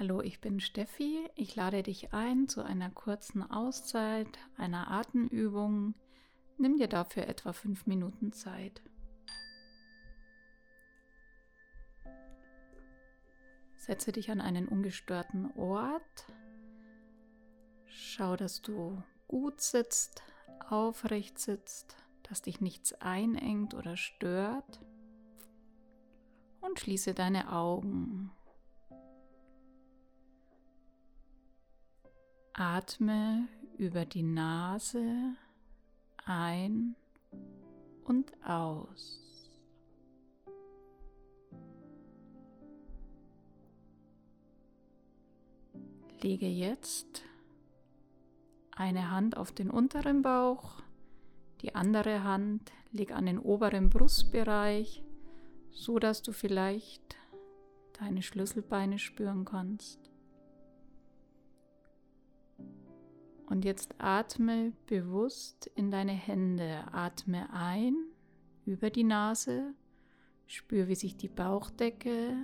Hallo, ich bin Steffi. Ich lade dich ein zu einer kurzen Auszeit, einer Atemübung. Nimm dir dafür etwa fünf Minuten Zeit. Setze dich an einen ungestörten Ort. Schau, dass du gut sitzt, aufrecht sitzt, dass dich nichts einengt oder stört. Und schließe deine Augen. Atme über die Nase ein und aus. Lege jetzt eine Hand auf den unteren Bauch, die andere Hand leg an den oberen Brustbereich, so dass du vielleicht deine Schlüsselbeine spüren kannst. Und jetzt atme bewusst in deine Hände. Atme ein über die Nase. Spür, wie sich die Bauchdecke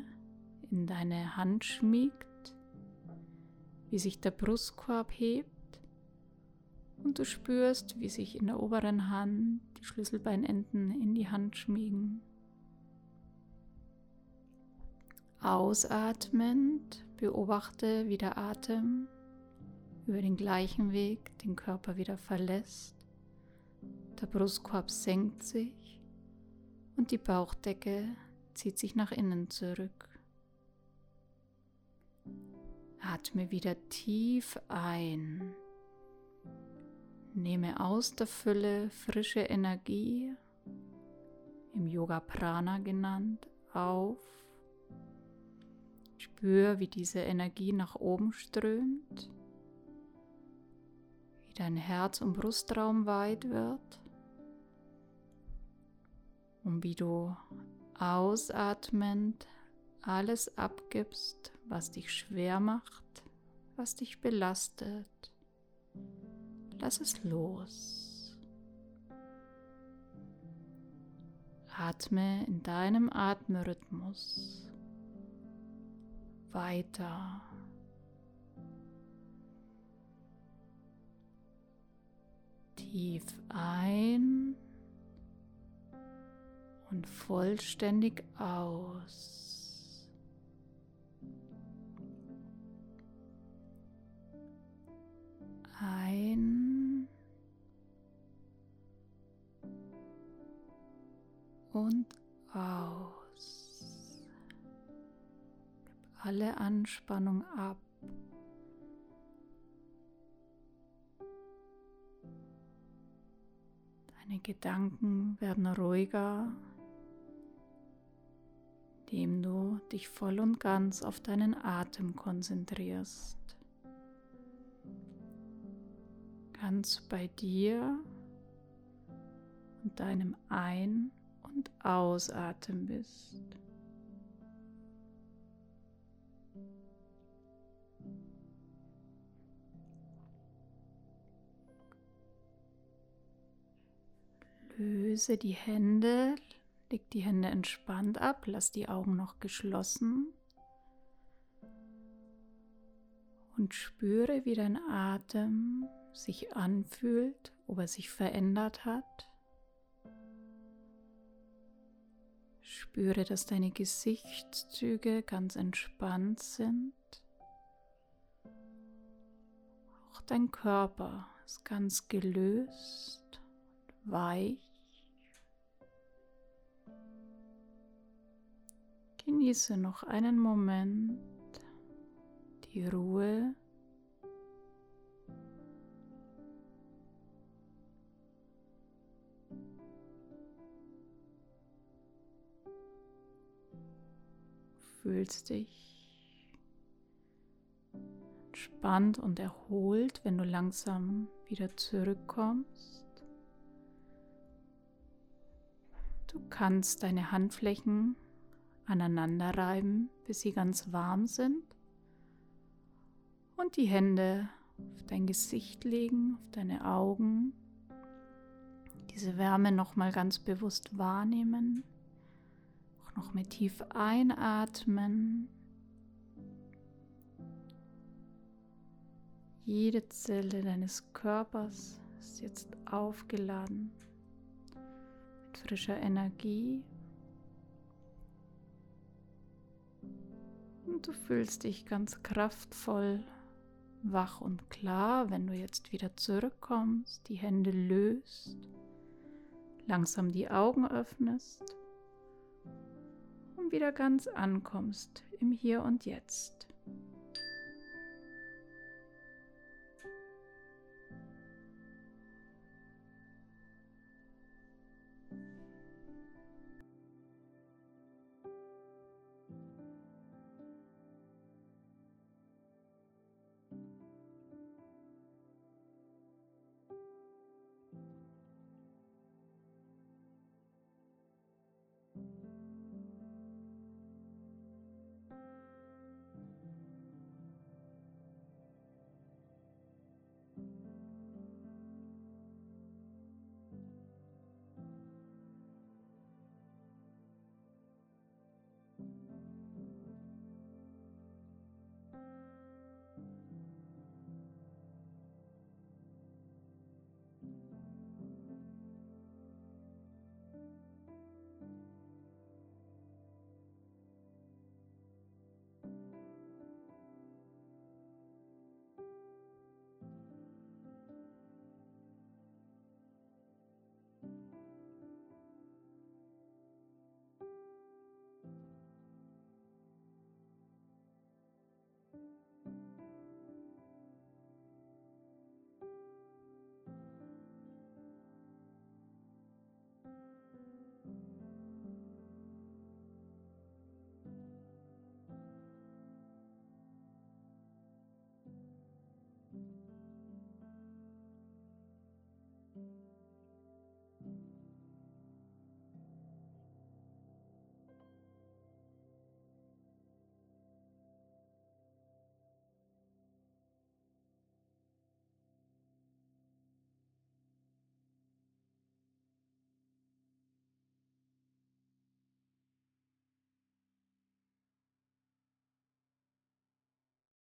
in deine Hand schmiegt, wie sich der Brustkorb hebt. Und du spürst, wie sich in der oberen Hand die Schlüsselbeinenden in die Hand schmiegen. Ausatmend beobachte, wie der Atem über den gleichen Weg den Körper wieder verlässt. Der Brustkorb senkt sich und die Bauchdecke zieht sich nach innen zurück. Atme wieder tief ein. Nehme aus der Fülle frische Energie, im Yoga Prana genannt, auf. Spür, wie diese Energie nach oben strömt dein Herz- und Brustraum weit wird und wie du ausatmend alles abgibst, was dich schwer macht, was dich belastet. Lass es los. Atme in deinem Atemrhythmus weiter. Tief ein und vollständig aus. Ein und aus. Gib alle Anspannung ab. Deine Gedanken werden ruhiger, indem du dich voll und ganz auf deinen Atem konzentrierst. Ganz bei dir und deinem Ein- und Ausatmen bist. Löse die Hände, leg die Hände entspannt ab, lass die Augen noch geschlossen und spüre, wie dein Atem sich anfühlt, ob er sich verändert hat. Spüre, dass deine Gesichtszüge ganz entspannt sind. Auch dein Körper ist ganz gelöst weich. Genieße noch einen Moment die Ruhe. Fühlst dich entspannt und erholt, wenn du langsam wieder zurückkommst. Du kannst deine Handflächen aneinander reiben, bis sie ganz warm sind und die Hände auf dein Gesicht legen, auf deine Augen. Diese Wärme nochmal ganz bewusst wahrnehmen. Auch noch mit tief einatmen Jede Zelle deines Körpers ist jetzt aufgeladen mit frischer Energie. Und du fühlst dich ganz kraftvoll, wach und klar, wenn du jetzt wieder zurückkommst, die Hände löst, langsam die Augen öffnest und wieder ganz ankommst im Hier und Jetzt.